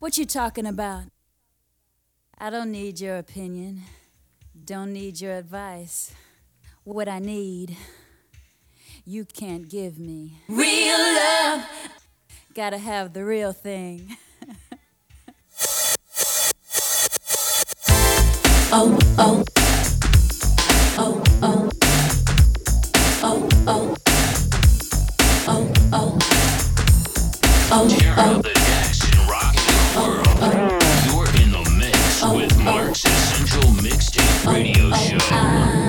What you talking about? I don't need your opinion. Don't need your advice. What I need, you can't give me. Real love. Gotta have the real thing. oh, oh. radio show.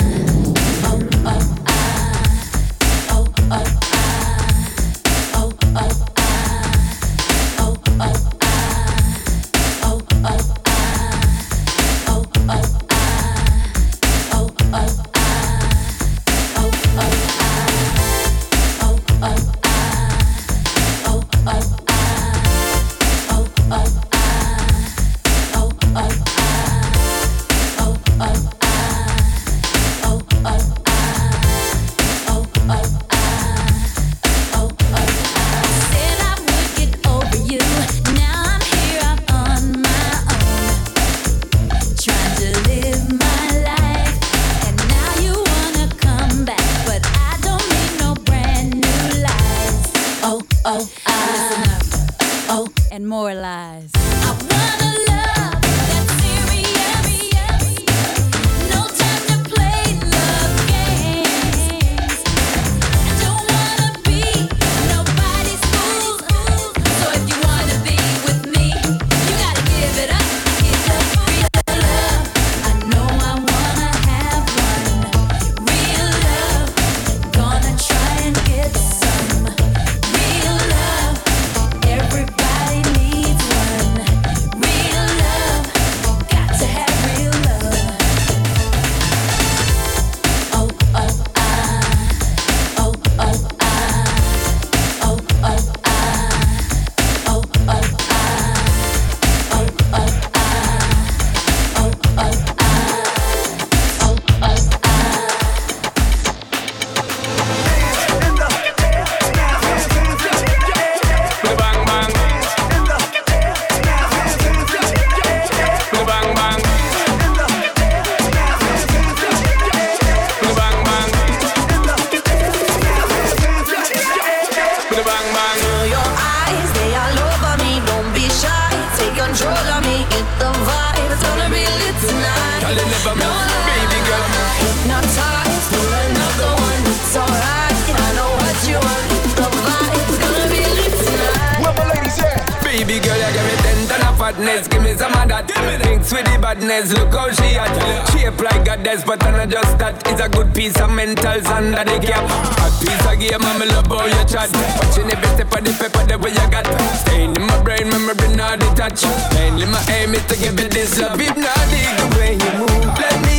Look how she had shape like a death, but I know just that. It's a good piece of mentals under the cap. A piece of game, I'm love how you chat. Watching every step of the paper, the way you got. Staying in my brain, memory not detached. Mainly my aim is to give you this love, if not, the way you move. Let me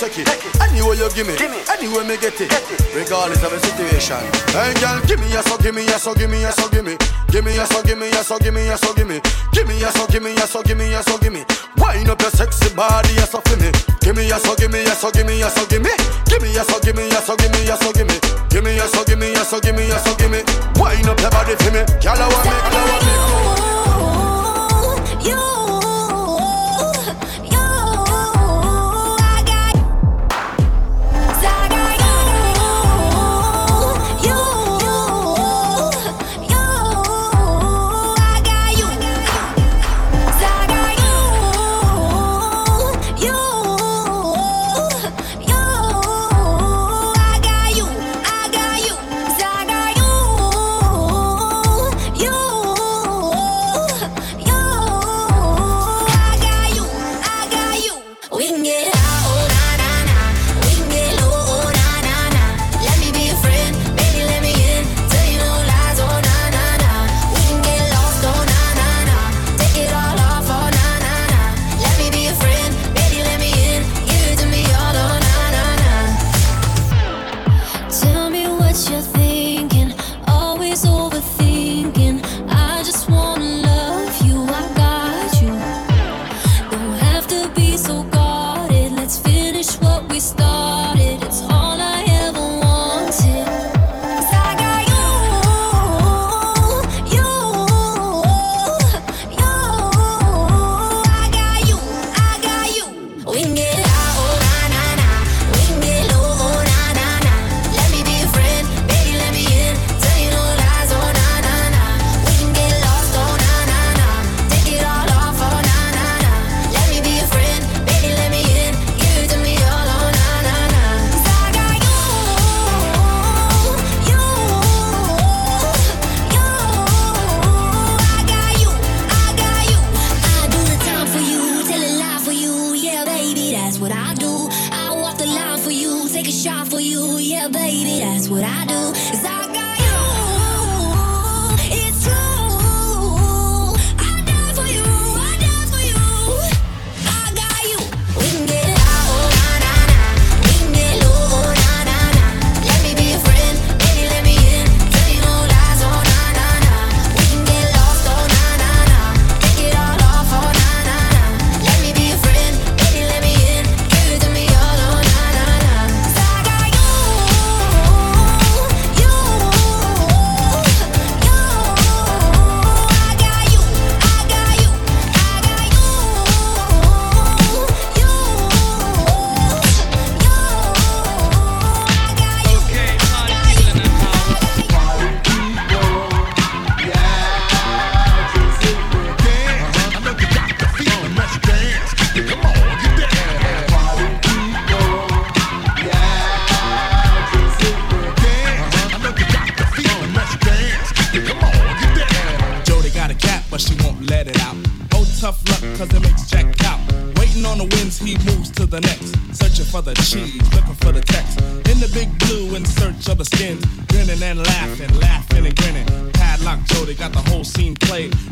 check it. Anyway you give me, give me. anyway me get it. get it. Regardless of the situation. Hey girl, give me a so, give me a so, give me a so, give me.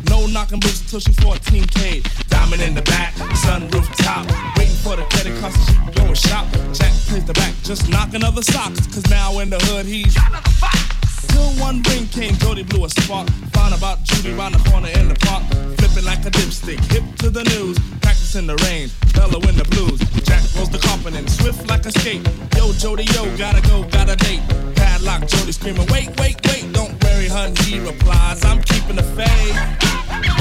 No knocking boots until she's 14K. Diamond in the back, sunroof top. Waiting for the credit card so she can go and shop. Jack plays the back, just knocking other socks. Cause now in the hood he's. Got another fight. Until one ring came, Jody blew a spark. Found about Judy round the corner in the park. Flipping like a dipstick, hip to the news. Practicing the rain, bellowing the blues. Jack rolls the confident, swift like a skate. Yo, Jody, yo, gotta go, gotta date. Padlock, Jody screaming, wait, wait, wait. Don't worry, hun, he replies, I'm keeping the faith.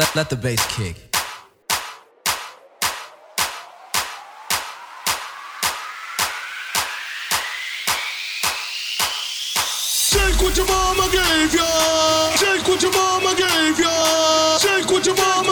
Let, let the bass kick. Take what your mama gave ya. Take what your mama gave ya. Take what your mama.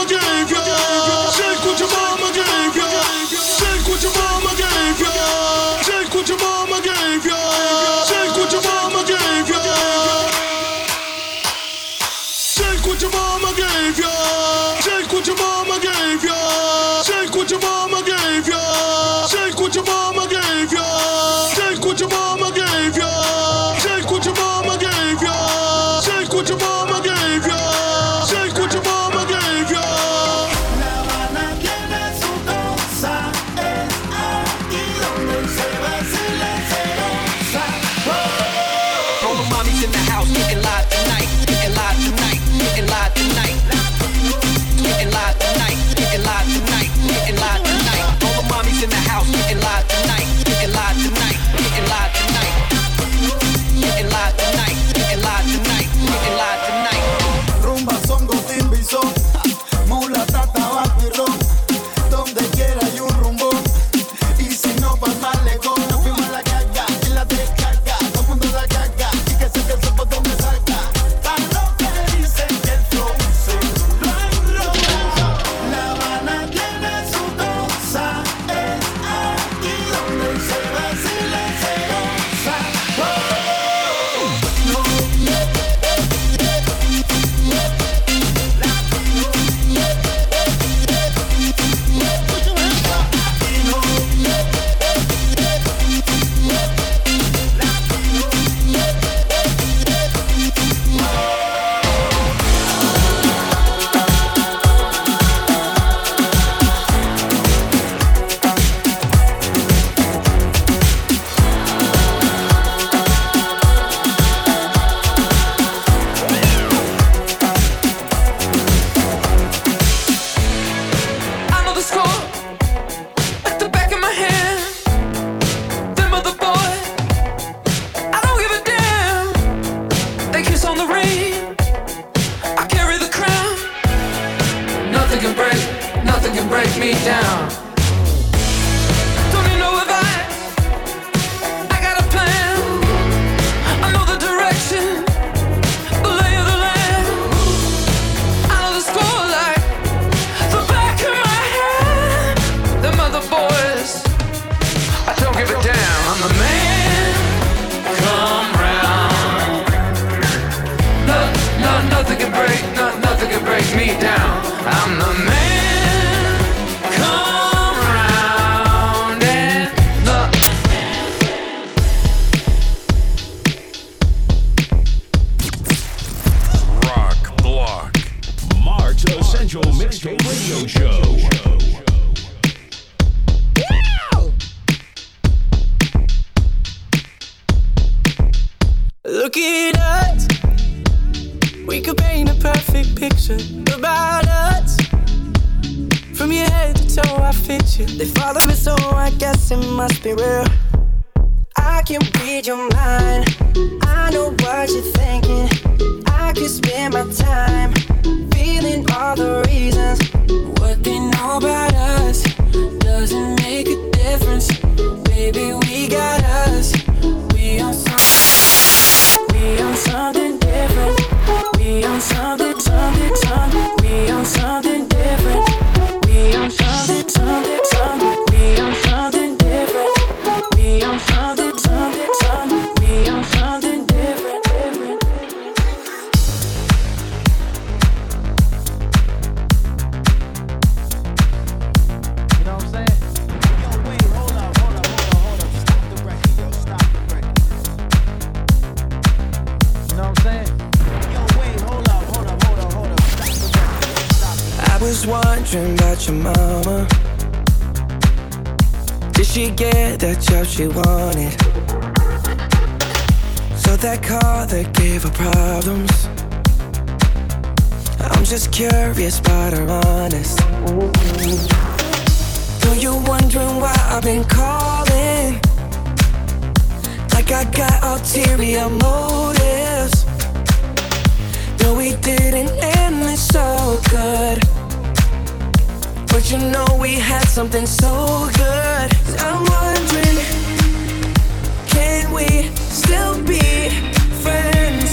about us. From your head to toe, I fit you. They follow me, so I guess it must be real. I can read your mind. I know what you're thinking. I could spend my time feeling all the reasons. What they know about us doesn't make a difference. Baby, we got us. We on something. We on something different. We on something, something, something. We on something. your mama? Did she get that job she wanted? So that car that gave her problems. I'm just curious but her honest. Though you're wondering why I've been calling, like I got ulterior motives. Though we didn't end this so good. But you know we had something so good. I'm wondering, can we still be friends?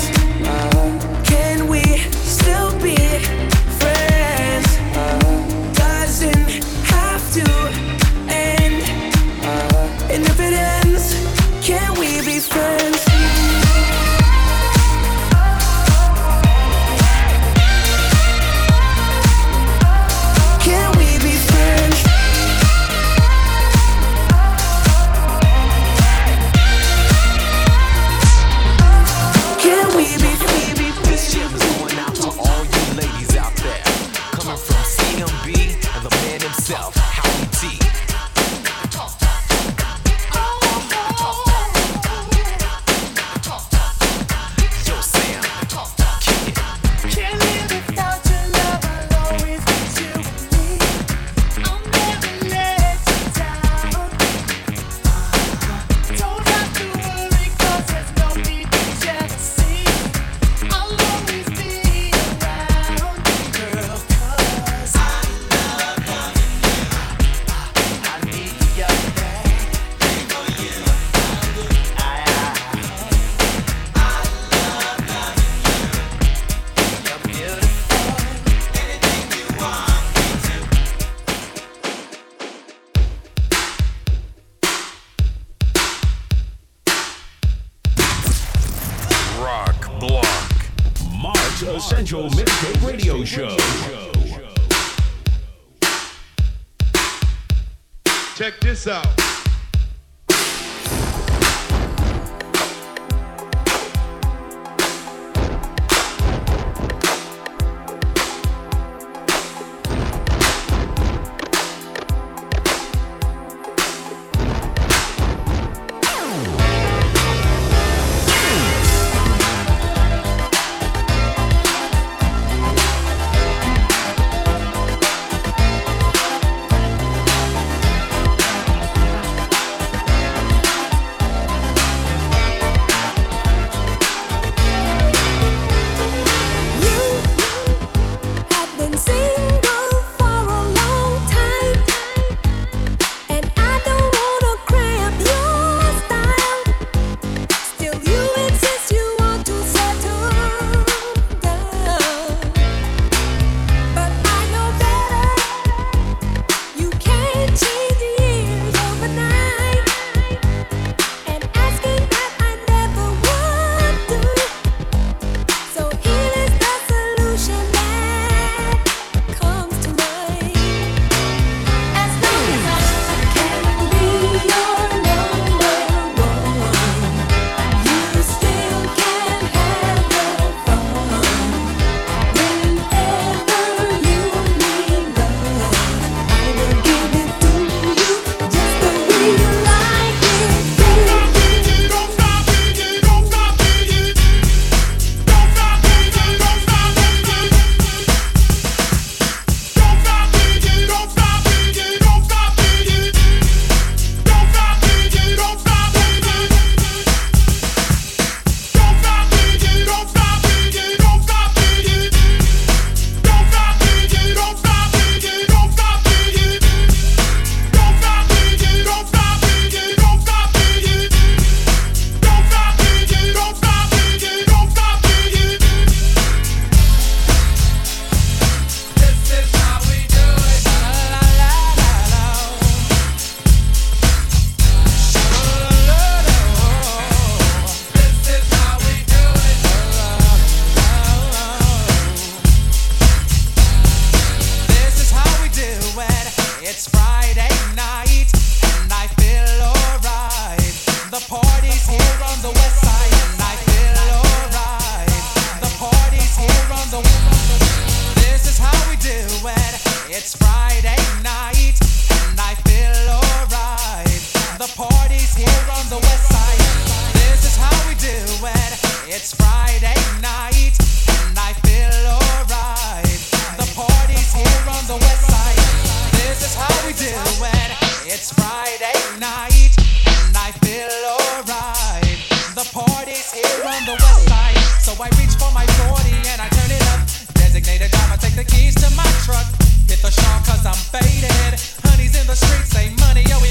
This is how we do it. It's Friday night, and I feel alright. The party's here on the west side. This is how we do it. It's Friday night, and I feel alright. The party's here on the west side. This is how we do it. It's Friday night, and I feel alright. The party's here on the west side. So I reach for my 40 and I turn it. Designated driver, take the keys to my truck. Hit the Sean, cause I'm faded. Honey's in the streets, say money, yo, we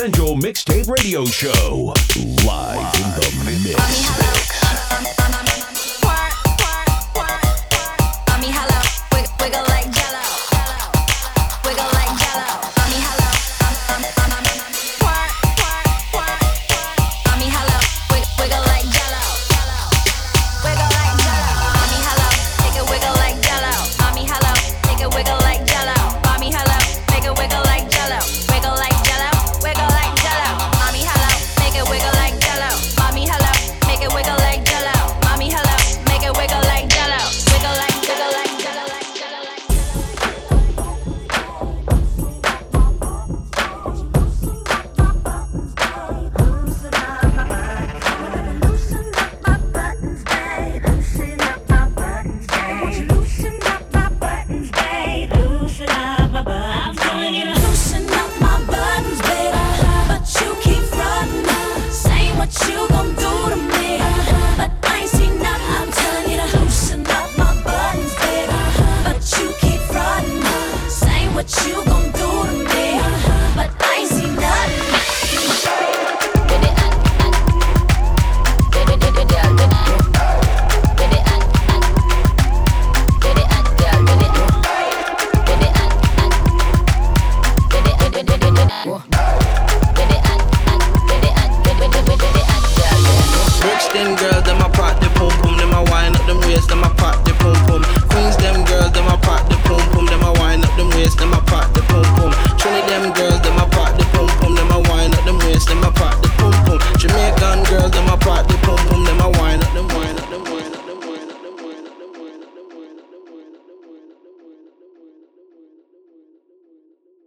Essential Mixtape Radio Show. Live in the mix.